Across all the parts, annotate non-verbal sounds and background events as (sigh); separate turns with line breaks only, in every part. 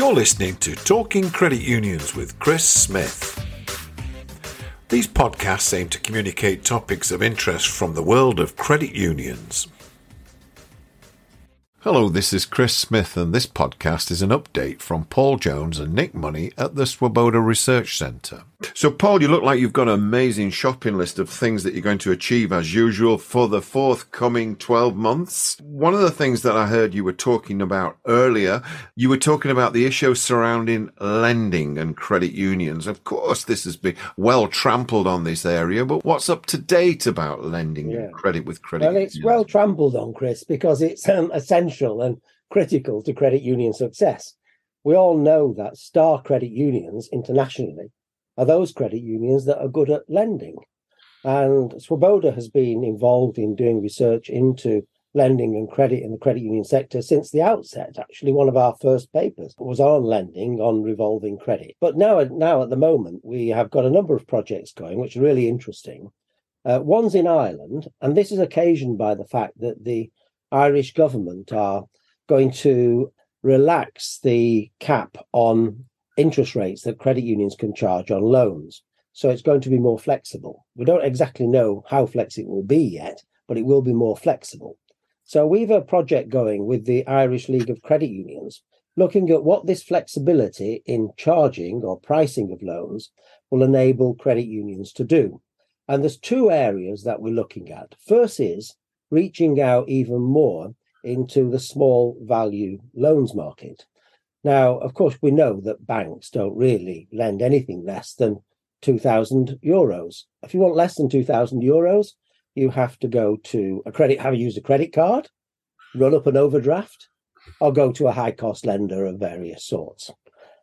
You're listening to Talking Credit Unions with Chris Smith. These podcasts aim to communicate topics of interest from the world of credit unions. Hello, this is Chris Smith, and this podcast is an update from Paul Jones and Nick Money at the Swoboda Research Centre. So, Paul, you look like you've got an amazing shopping list of things that you're going to achieve as usual for the forthcoming 12 months. One of the things that I heard you were talking about earlier, you were talking about the issue surrounding lending and credit unions. Of course, this has been well trampled on this area, but what's up to date about lending yeah. and credit with credit
Well, it's
unions?
well trampled on, Chris, because it's um, essential and critical to credit union success. We all know that star credit unions internationally are those credit unions that are good at lending. And Swoboda has been involved in doing research into lending and credit in the credit union sector since the outset. Actually, one of our first papers was on lending, on revolving credit. But now, now at the moment, we have got a number of projects going, which are really interesting. Uh, one's in Ireland, and this is occasioned by the fact that the Irish government are going to relax the cap on interest rates that credit unions can charge on loans. So it's going to be more flexible. We don't exactly know how flexible it will be yet, but it will be more flexible. So we've a project going with the Irish League of Credit Unions looking at what this flexibility in charging or pricing of loans will enable credit unions to do. And there's two areas that we're looking at. First is reaching out even more into the small value loans market. Now, of course, we know that banks don't really lend anything less than 2,000 euros. If you want less than 2,000 euros, you have to go to a credit, have used a credit card, run up an overdraft, or go to a high cost lender of various sorts.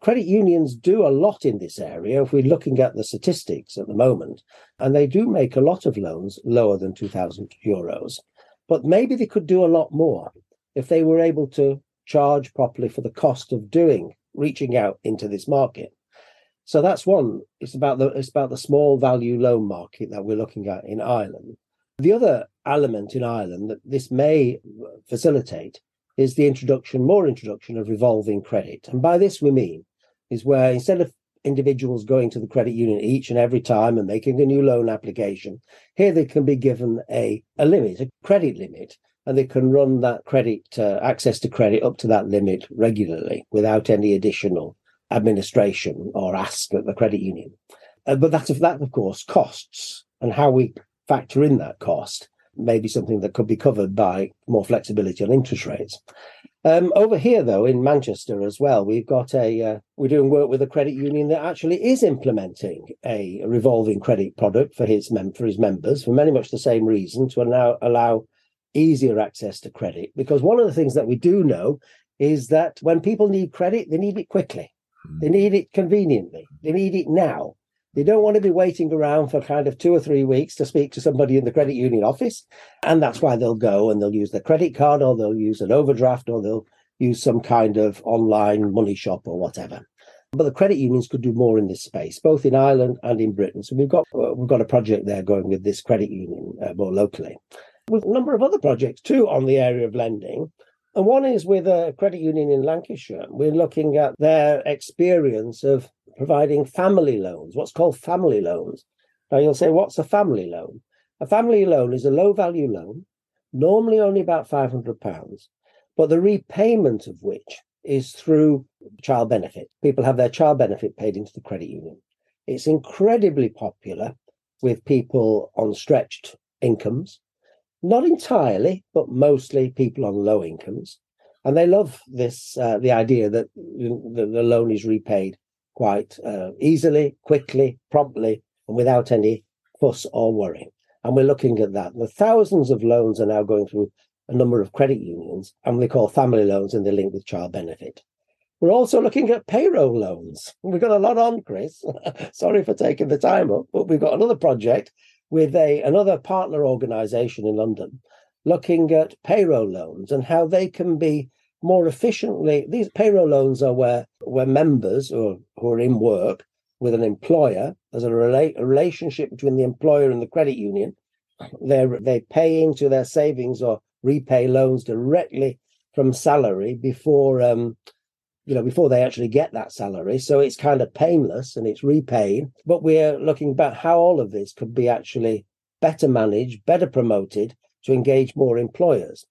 Credit unions do a lot in this area if we're looking at the statistics at the moment, and they do make a lot of loans lower than 2,000 euros. But maybe they could do a lot more if they were able to charge properly for the cost of doing reaching out into this market. So that's one. It's about the it's about the small value loan market that we're looking at in Ireland. The other element in Ireland that this may facilitate is the introduction, more introduction of revolving credit. And by this we mean is where instead of individuals going to the credit union each and every time and making a new loan application, here they can be given a, a limit, a credit limit, and they can run that credit uh, access to credit up to that limit regularly without any additional administration or ask at the credit union. Uh, but that, that, of course, costs and how we factor in that cost may be something that could be covered by more flexibility on interest rates. Um, over here, though, in Manchester as well, we've got a uh, we're doing work with a credit union that actually is implementing a revolving credit product for his mem- for his members for many much the same reason to now allow easier access to credit. Because one of the things that we do know is that when people need credit, they need it quickly. Hmm. They need it conveniently. They need it now. They don't want to be waiting around for kind of two or three weeks to speak to somebody in the credit union office. And that's why they'll go and they'll use their credit card or they'll use an overdraft or they'll use some kind of online money shop or whatever. But the credit unions could do more in this space, both in Ireland and in Britain. So we've got uh, we've got a project there going with this credit union uh, more locally with a number of other projects too on the area of lending. And one is with a credit union in Lancashire. We're looking at their experience of providing family loans, what's called family loans. Now you'll say, what's a family loan? A family loan is a low value loan, normally only about £500, but the repayment of which is through child benefit. People have their child benefit paid into the credit union. It's incredibly popular with people on stretched incomes not entirely, but mostly people on low incomes. And they love this, uh, the idea that the, the, loan is repaid quite uh, easily, quickly, promptly, and without any fuss or worry. And we're looking at that. The thousands of loans are now going through a number of credit unions, and they call family loans, and they're linked with child benefit. We're also looking at payroll loans. We've got a lot on, Chris. (laughs) Sorry for taking the time up, but we've got another project with a another partner organization in London looking at payroll loans and how they can be more efficiently these payroll loans are where where members or who are in work with an employer there's a, rela- a relationship between the employer and the credit union they they pay into their savings or repay loans directly from salary before um, you know, before they actually get that salary. So it's kind of painless and it's repaid. But we're looking about how all of this could be actually better managed, better promoted to engage more employers.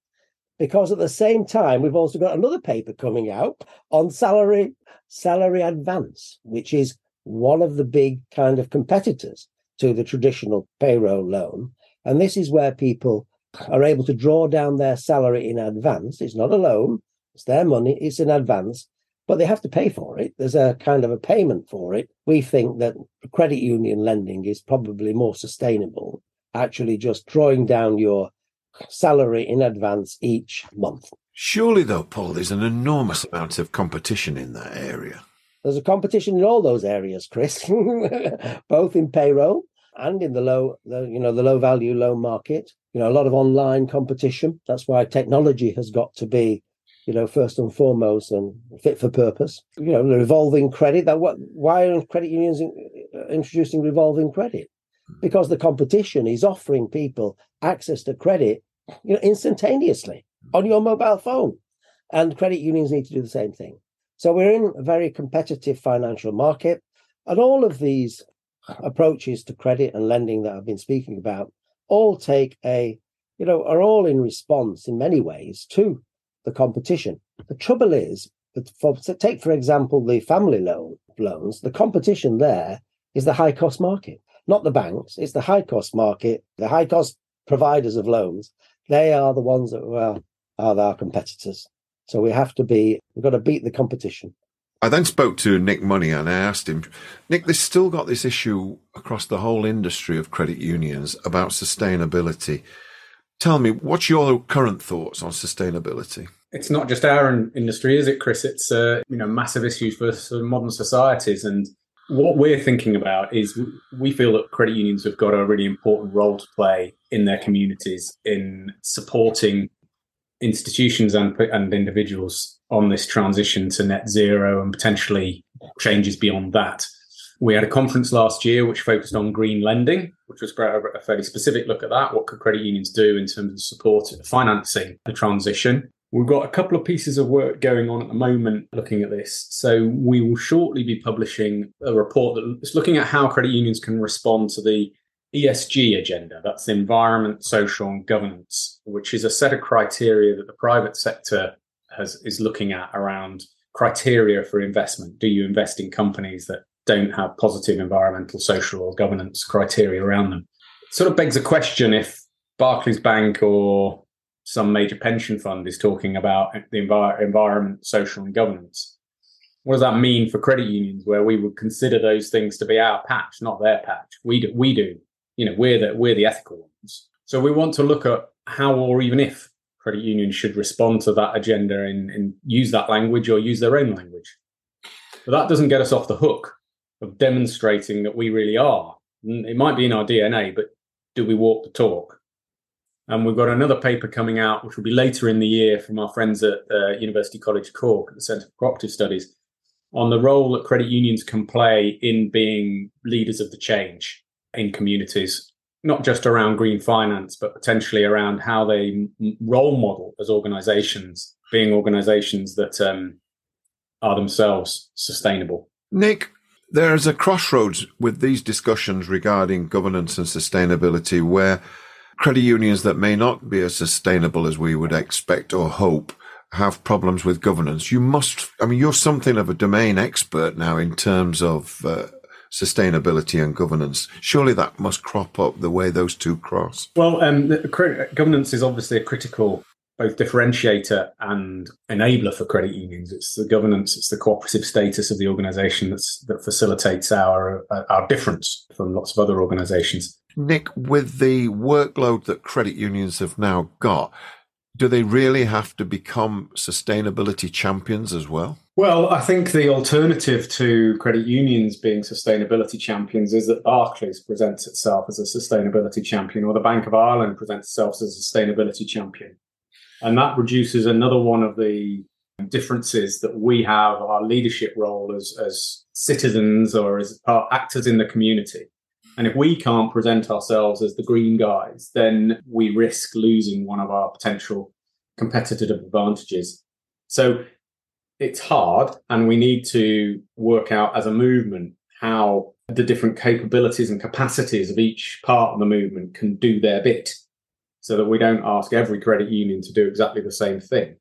Because at the same time, we've also got another paper coming out on salary salary advance, which is one of the big kind of competitors to the traditional payroll loan. And this is where people are able to draw down their salary in advance. It's not a loan, it's their money, it's in advance, but they have to pay for it. There's a kind of a payment for it. We think that credit union lending is probably more sustainable, actually just drawing down your salary in advance each month.
Surely, though, Paul, there's an enormous amount of competition in that area.
There's a competition in all those areas, Chris, (laughs) both in payroll and in the low, the, you know, the low value loan market. You know, a lot of online competition. That's why technology has got to be, you know, first and foremost and fit for purpose. You know, the revolving credit. That what? Why are credit unions introducing revolving credit? Because the competition is offering people access to credit, you know, instantaneously on your mobile phone, and credit unions need to do the same thing. So we're in a very competitive financial market, and all of these approaches to credit and lending that I've been speaking about all take a, you know, are all in response in many ways to the competition. The trouble is, for, take for example the family loan loans, the competition there is the high cost market, not the banks. It's the high cost market, the high cost providers of loans. They are the ones that are, are our competitors. So we have to be, we've got to beat the competition.
I then spoke to Nick Money and I asked him, Nick, there's still got this issue across the whole industry of credit unions about sustainability. Tell me, what's your current thoughts on sustainability?
It's not just our industry, is it, Chris? It's a uh, you know massive issue for, for modern societies, and what we're thinking about is we feel that credit unions have got a really important role to play in their communities in supporting institutions and, and individuals on this transition to net zero and potentially changes beyond that. We had a conference last year which focused on green lending, which was a fairly specific look at that. What could credit unions do in terms of support financing the transition? We've got a couple of pieces of work going on at the moment looking at this. So we will shortly be publishing a report that's looking at how credit unions can respond to the ESG agenda. That's environment, social, and governance, which is a set of criteria that the private sector has is looking at around criteria for investment. Do you invest in companies that don't have positive environmental, social, or governance criteria around them? It sort of begs a question if Barclays Bank or some major pension fund is talking about the envir- environment, social, and governance. What does that mean for credit unions, where we would consider those things to be our patch, not their patch? We do, we do. You know we're the we're the ethical ones. So we want to look at how or even if credit unions should respond to that agenda and, and use that language or use their own language. But that doesn't get us off the hook of demonstrating that we really are. It might be in our dna but do we walk the talk and we've got another paper coming out which will be later in the year from our friends at uh, university college cork at the centre for cooperative studies on the role that credit unions can play in being leaders of the change in communities, not just around green finance, but potentially around how they role model as organizations, being organizations that um, are themselves sustainable.
Nick, there's a crossroads with these discussions regarding governance and sustainability where credit unions that may not be as sustainable as we would expect or hope have problems with governance. You must, I mean, you're something of a domain expert now in terms of uh, sustainability and governance. Surely that must crop up the way those two cross.
Well, um, the, governance is obviously a critical both differentiator and enabler for credit unions. It's the governance, it's the cooperative status of the organisation that facilitates our uh, our difference from lots of other organisations.
Nick, with the workload that credit unions have now got, do they really have to become sustainability champions as well?
Well, I think the alternative to credit unions being sustainability champions is that Barclays presents itself as a sustainability champion, or the Bank of Ireland presents itself as a sustainability champion. And that reduces another one of the differences that we have our leadership role as, as citizens or as actors in the community. And if we can't present ourselves as the green guys, then we risk losing one of our potential competitive advantages. So it's hard, and we need to work out as a movement how the different capabilities and capacities of each part of the movement can do their bit so that we don't ask every credit union to do exactly the same thing.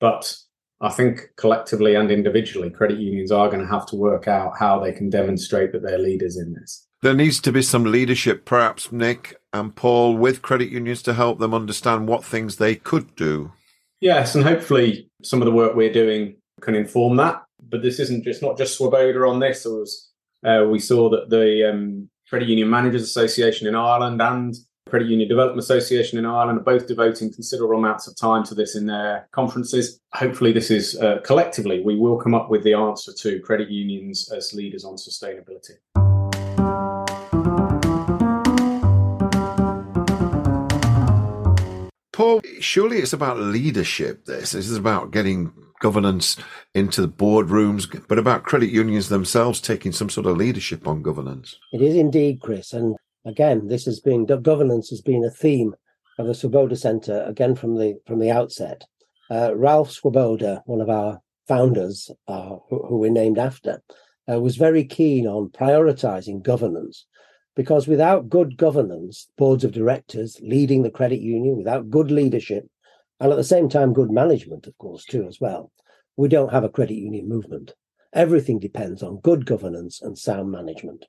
But I think collectively and individually, credit unions are going to have to work out how they can demonstrate that they're leaders in this.
There needs to be some leadership, perhaps, Nick and Paul, with credit unions to help them understand what things they could do.
Yes, and hopefully some of the work we're doing can inform that. But this isn't just not just Swoboda on this. Was, uh, we saw that the um, Credit Union Managers Association in Ireland and Credit Union Development Association in Ireland are both devoting considerable amounts of time to this in their conferences. Hopefully, this is uh, collectively, we will come up with the answer to credit unions as leaders on sustainability.
Paul, surely it's about leadership. This, this is about getting governance into the boardrooms, but about credit unions themselves taking some sort of leadership on governance.
It is indeed, Chris. And again, this has been governance has been a theme of the Swoboda Centre again from the from the outset. Uh, Ralph Swoboda, one of our founders, uh, who, who, we're named after, uh, was very keen on prioritising governance because without good governance, boards of directors leading the credit union, without good leadership, and at the same time good management, of course, too as well, we don't have a credit union movement. Everything depends on good governance and sound management.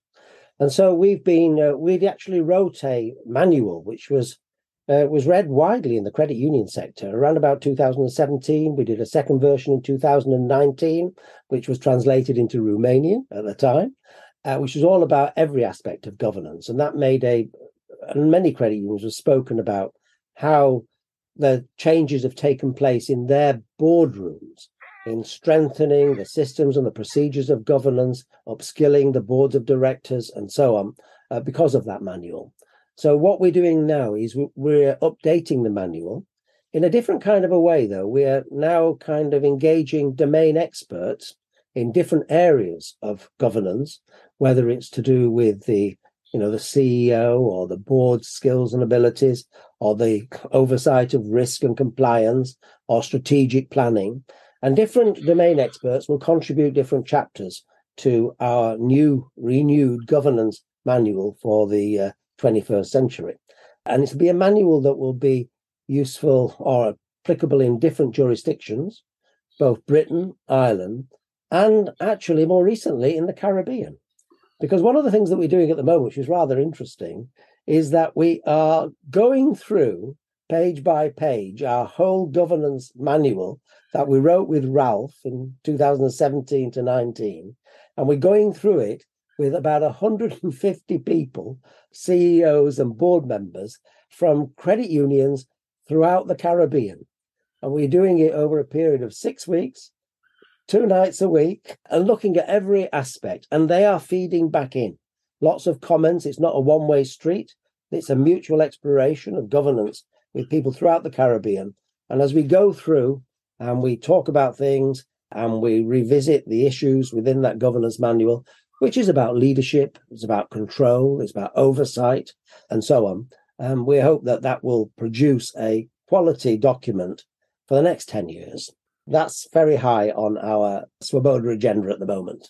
And so we've been, uh, we'd actually wrote a manual which was uh, was read widely in the credit union sector around about 2017. We did a second version in 2019, which was translated into Romanian at the time, uh, which was all about every aspect of governance. And that made a, and many credit unions have spoken about how the changes have taken place in their boardrooms in strengthening the systems and the procedures of governance, upskilling the boards of directors, and so on, uh, because of that manual. So, what we're doing now is we're updating the manual in a different kind of a way, though. We're now kind of engaging domain experts in different areas of governance, whether it's to do with the you know the CEO or the board's skills and abilities, or the oversight of risk and compliance, or strategic planning. And different domain experts will contribute different chapters to our new, renewed governance manual for the uh, 21st century. And it'll be a manual that will be useful or applicable in different jurisdictions, both Britain, Ireland, and actually more recently in the Caribbean. Because one of the things that we're doing at the moment, which is rather interesting, is that we are going through page by page our whole governance manual that we wrote with Ralph in 2017 to 19. And we're going through it with about 150 people, CEOs and board members from credit unions throughout the Caribbean. And we're doing it over a period of six weeks, two nights a week, and looking at every aspect. And they are feeding back in lots of comments. It's not a one way street, it's a mutual exploration of governance with people throughout the Caribbean. And as we go through and we talk about things and we revisit the issues within that governance manual, which is about leadership, it's about control, it's about oversight, and so on. Um, we hope that that will produce a quality document for the next 10 years. That's very high on our Swoboda agenda at the moment.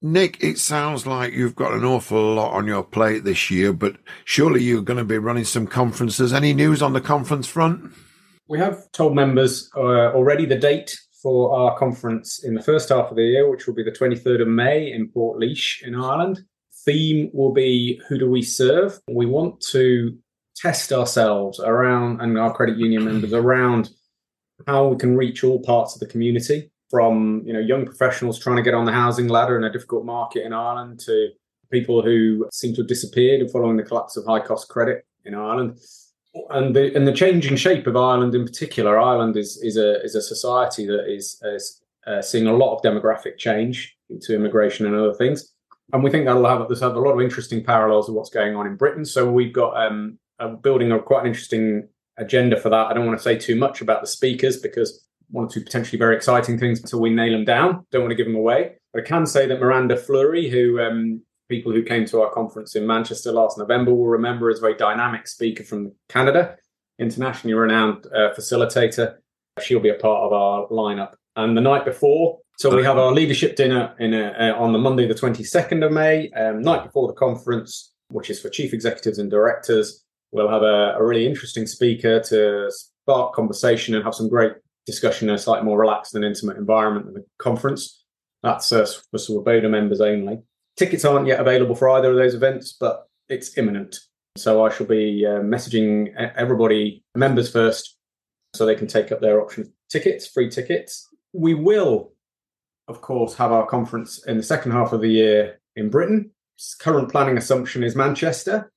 Nick, it sounds like you've got an awful lot on your plate this year, but surely you're going to be running some conferences. Any news on the conference front?
We have told members uh, already the date for our conference in the first half of the year, which will be the 23rd of May in Portlaoise in Ireland. Theme will be Who Do We Serve? We want to test ourselves around and our credit union members around how we can reach all parts of the community from you know young professionals trying to get on the housing ladder in a difficult market in Ireland to people who seem to have disappeared following the collapse of high cost credit in Ireland. And the and the changing shape of Ireland in particular, Ireland is is a is a society that is, is uh, seeing a lot of demographic change to immigration and other things, and we think that'll have there's have a lot of interesting parallels of what's going on in Britain. So we've got um, a building a quite an interesting agenda for that. I don't want to say too much about the speakers because one or two potentially very exciting things until we nail them down. Don't want to give them away. But I can say that Miranda Fleury, who um, people who came to our conference in Manchester last November will remember as a very dynamic speaker from Canada. internationally renowned uh, facilitator. She'll be a part of our lineup. And the night before, so we have our leadership dinner in a, uh, on the Monday, the 22nd of May, um, night before the conference, which is for chief executives and directors. We'll have a, a really interesting speaker to spark conversation and have some great discussion in a slightly more relaxed and intimate environment than the conference. That's uh, for Swoboda members only. Tickets aren't yet available for either of those events, but it's imminent. So I shall be uh, messaging everybody, members first, so they can take up their option tickets, free tickets. We will, of course, have our conference in the second half of the year in Britain. Current planning assumption is Manchester,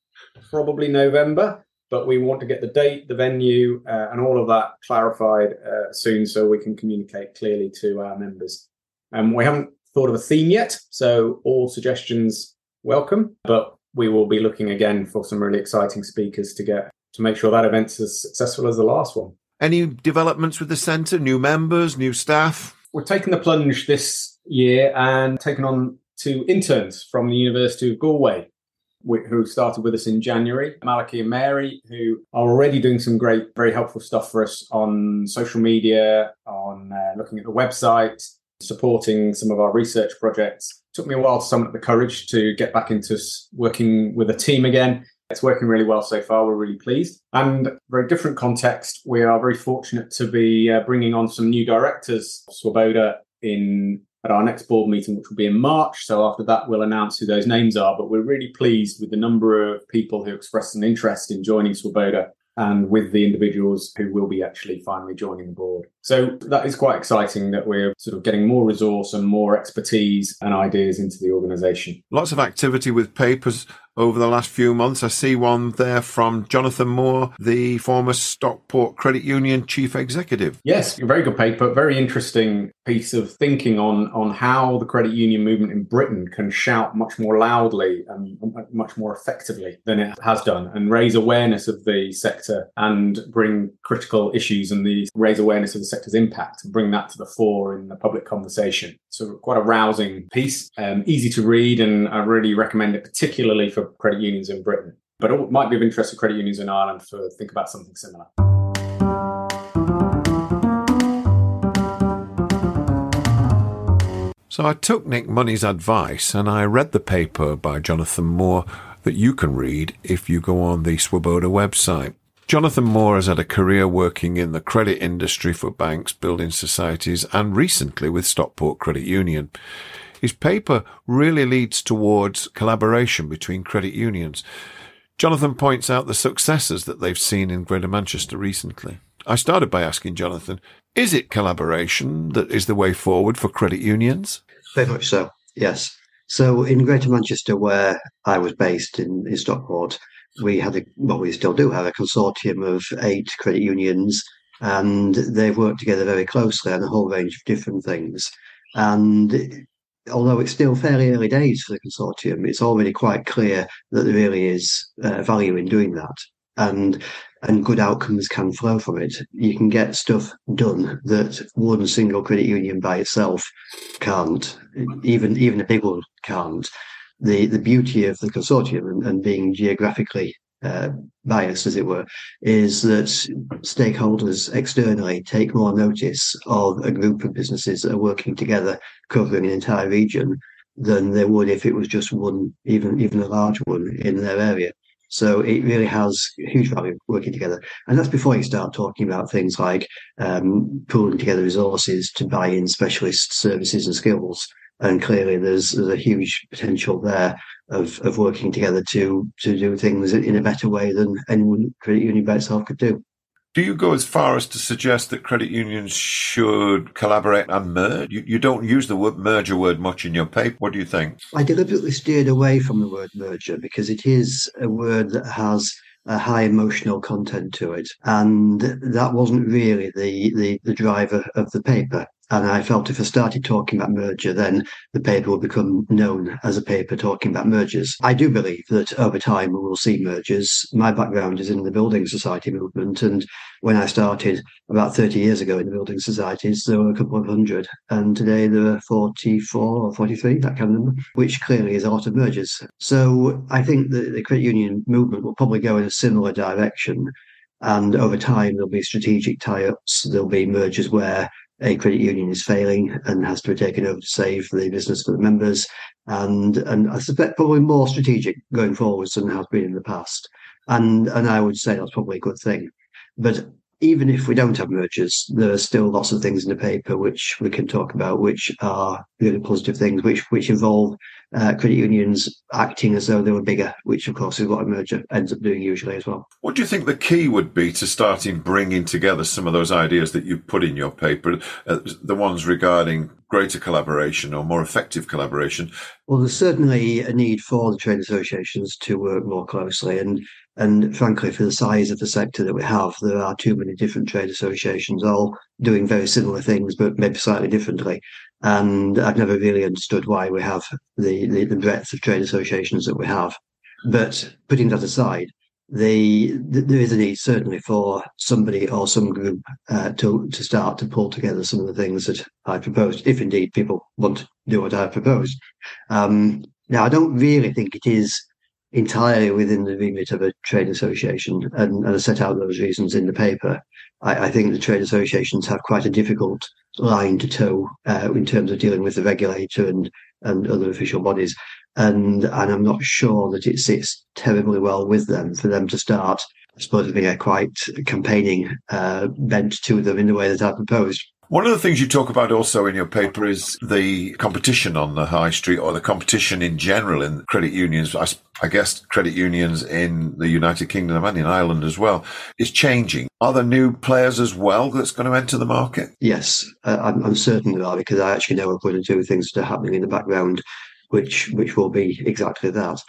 probably November, but we want to get the date, the venue, uh, and all of that clarified uh, soon so we can communicate clearly to our members. And um, we haven't thought of a theme yet, so all suggestions welcome, but we will be looking again for some really exciting speakers to get to make sure that event's as successful as the last one.
Any developments with the centre? New members, new staff?
We're taking the plunge this year and taking on two interns from the University of Galway who started with us in January, Malachy and Mary, who are already doing some great, very helpful stuff for us on social media, on uh, looking at the website, supporting some of our research projects. Took me a while to summon up the courage to get back into working with a team again. It's working really well so far. We're really pleased. And very different context, we are very fortunate to be uh, bringing on some new directors, Swoboda in at our next board meeting, which will be in March. So after that, we'll announce who those names are. But we're really pleased with the number of people who expressed an interest in joining Swoboda and with the individuals who will be actually finally joining the board. So that is quite exciting that we're sort of getting more resource and more expertise and ideas into the organisation.
Lots of activity with papers over the last few months. I see one there from Jonathan Moore, the former Stockport Credit Union chief executive.
Yes, very good paper, very interesting piece of thinking on on how the credit union movement in Britain can shout much more loudly and much more effectively than it has done and raise awareness of the sector and bring critical issues and the raise awareness of the sector's impact and bring that to the fore in the public conversation. So quite a rousing piece, um, easy to read and I really recommend it particularly for credit unions in Britain. But it might be of interest to credit unions in Ireland to think about something similar.
So I took Nick Money's advice and I read the paper by Jonathan Moore that you can read if you go on the Swoboda website. Jonathan Moore has had a career working in the credit industry for banks, building societies, and recently with Stockport Credit Union. His paper really leads towards collaboration between credit unions. Jonathan points out the successes that they've seen in Greater Manchester recently. I started by asking Jonathan, is it collaboration that is the way forward for credit unions?
Very much so, yes. So in Greater Manchester, where I was based in, in Stockport, we had a, well, we still do have a consortium of eight credit unions, and they've worked together very closely on a whole range of different things. And although it's still fairly early days for the consortium, it's already quite clear that there really is uh, value in doing that, and and good outcomes can flow from it. You can get stuff done that one single credit union by itself can't, even even a big one can't. The the beauty of the consortium and, and being geographically uh, bias, as it were, is that stakeholders externally take more notice of a group of businesses that are working together, covering an entire region, than they would if it was just one, even even a large one in their area. So it really has huge value working together, and that's before you start talking about things like um, pooling together resources to buy in specialist services and skills. And clearly, there's, there's a huge potential there of, of working together to to do things in a better way than any credit union by itself could do.
Do you go as far as to suggest that credit unions should collaborate and merge? You, you don't use the word merger word much in your paper. What do you think?
I deliberately steered away from the word merger because it is a word that has a high emotional content to it. And that wasn't really the, the, the driver of the paper. And I felt if I started talking about merger, then the paper will become known as a paper talking about mergers. I do believe that over time we will see mergers. My background is in the building society movement. And when I started about 30 years ago in the building societies, there were a couple of hundred. And today there are 44 or 43, that kind of number, which clearly is a lot of mergers. So I think that the credit union movement will probably go in a similar direction And over time, there'll be strategic tie-ups. There'll be mergers where a credit union is failing and has to be taken over to save the business for the members. And and I suspect probably more strategic going forwards than has been in the past. And and I would say that's probably a good thing. But even if we don't have mergers, there are still lots of things in the paper which we can talk about, which are really positive things, which which involve uh, credit unions acting as though they were bigger, which of course is what a merger ends up doing usually as well.
What do you think the key would be to starting bringing together some of those ideas that you put in your paper, uh, the ones regarding greater collaboration or more effective collaboration?
Well, there's certainly a need for the trade associations to work more closely, and and frankly, for the size of the sector that we have, there are too many different trade associations all doing very similar things, but maybe slightly differently. And I've never really understood why we have the, the, the breadth of trade associations that we have. But putting that aside, the, the, there is a need certainly for somebody or some group uh, to to start to pull together some of the things that I proposed, if indeed people want to do what I proposed. Um, now, I don't really think it is entirely within the remit of a trade association, and, and I set out those reasons in the paper. I, I, think the trade associations have quite a difficult line to toe uh, in terms of dealing with the regulator and and other official bodies, and and I'm not sure that it sits terribly well with them for them to start. I suppose being a quite campaigning uh, bent to them in the way that I proposed.
One of the things you talk about also in your paper is the competition on the high street or the competition in general in credit unions. I, I, guess credit unions in the United Kingdom and in Ireland as well is changing. Are there new players as well that's going to enter the market?
Yes, uh, I'm, I'm, certain there are because I actually know of one or two things that are happening in the background, which which will be exactly that.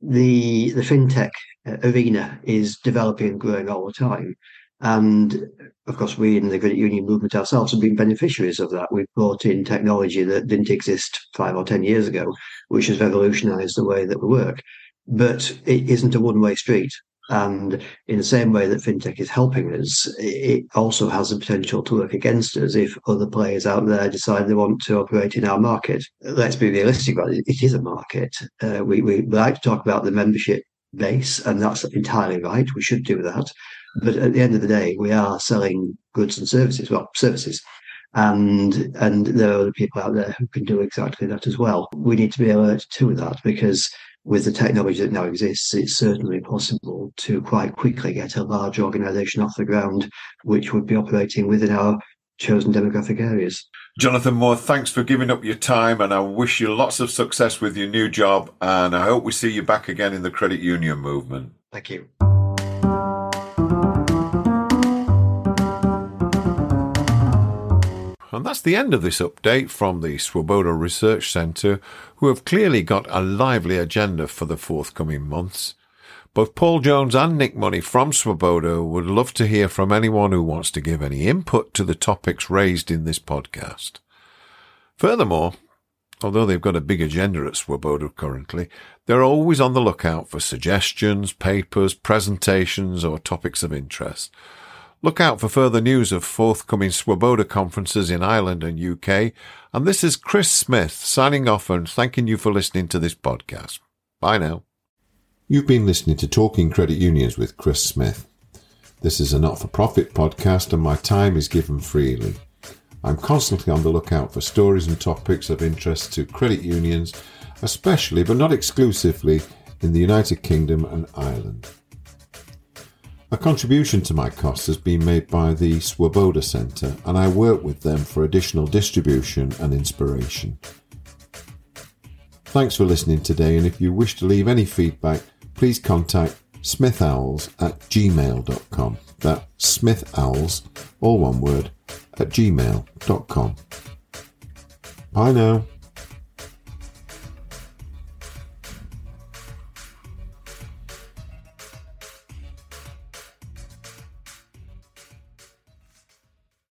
The the fintech arena is developing and growing all the time. And of course, we in the credit union movement ourselves have been beneficiaries of that. We've brought in technology that didn't exist five or 10 years ago, which has revolutionized the way that we work. But it isn't a one way street. And in the same way that fintech is helping us, it also has the potential to work against us if other players out there decide they want to operate in our market. Let's be realistic about it. It is a market. Uh, we, we like to talk about the membership base, and that's entirely right. We should do that. But at the end of the day, we are selling goods and services, well, services. And and there are other people out there who can do exactly that as well. We need to be alert to that because with the technology that now exists, it's certainly possible to quite quickly get a large organization off the ground, which would be operating within our chosen demographic areas.
Jonathan Moore, thanks for giving up your time and I wish you lots of success with your new job and I hope we see you back again in the credit union movement.
Thank you.
And that's the end of this update from the Swoboda Research Centre, who have clearly got a lively agenda for the forthcoming months. Both Paul Jones and Nick Money from Swoboda would love to hear from anyone who wants to give any input to the topics raised in this podcast. Furthermore, although they've got a big agenda at Swoboda currently, they're always on the lookout for suggestions, papers, presentations, or topics of interest. Look out for further news of forthcoming Swoboda conferences in Ireland and UK. And this is Chris Smith signing off and thanking you for listening to this podcast. Bye now. You've been listening to Talking Credit Unions with Chris Smith. This is a not for profit podcast and my time is given freely. I'm constantly on the lookout for stories and topics of interest to credit unions, especially but not exclusively in the United Kingdom and Ireland. A contribution to my costs has been made by the Swoboda Centre, and I work with them for additional distribution and inspiration. Thanks for listening today, and if you wish to leave any feedback, please contact smithowls at gmail.com. That's smithowls, all one word, at gmail.com. Bye now.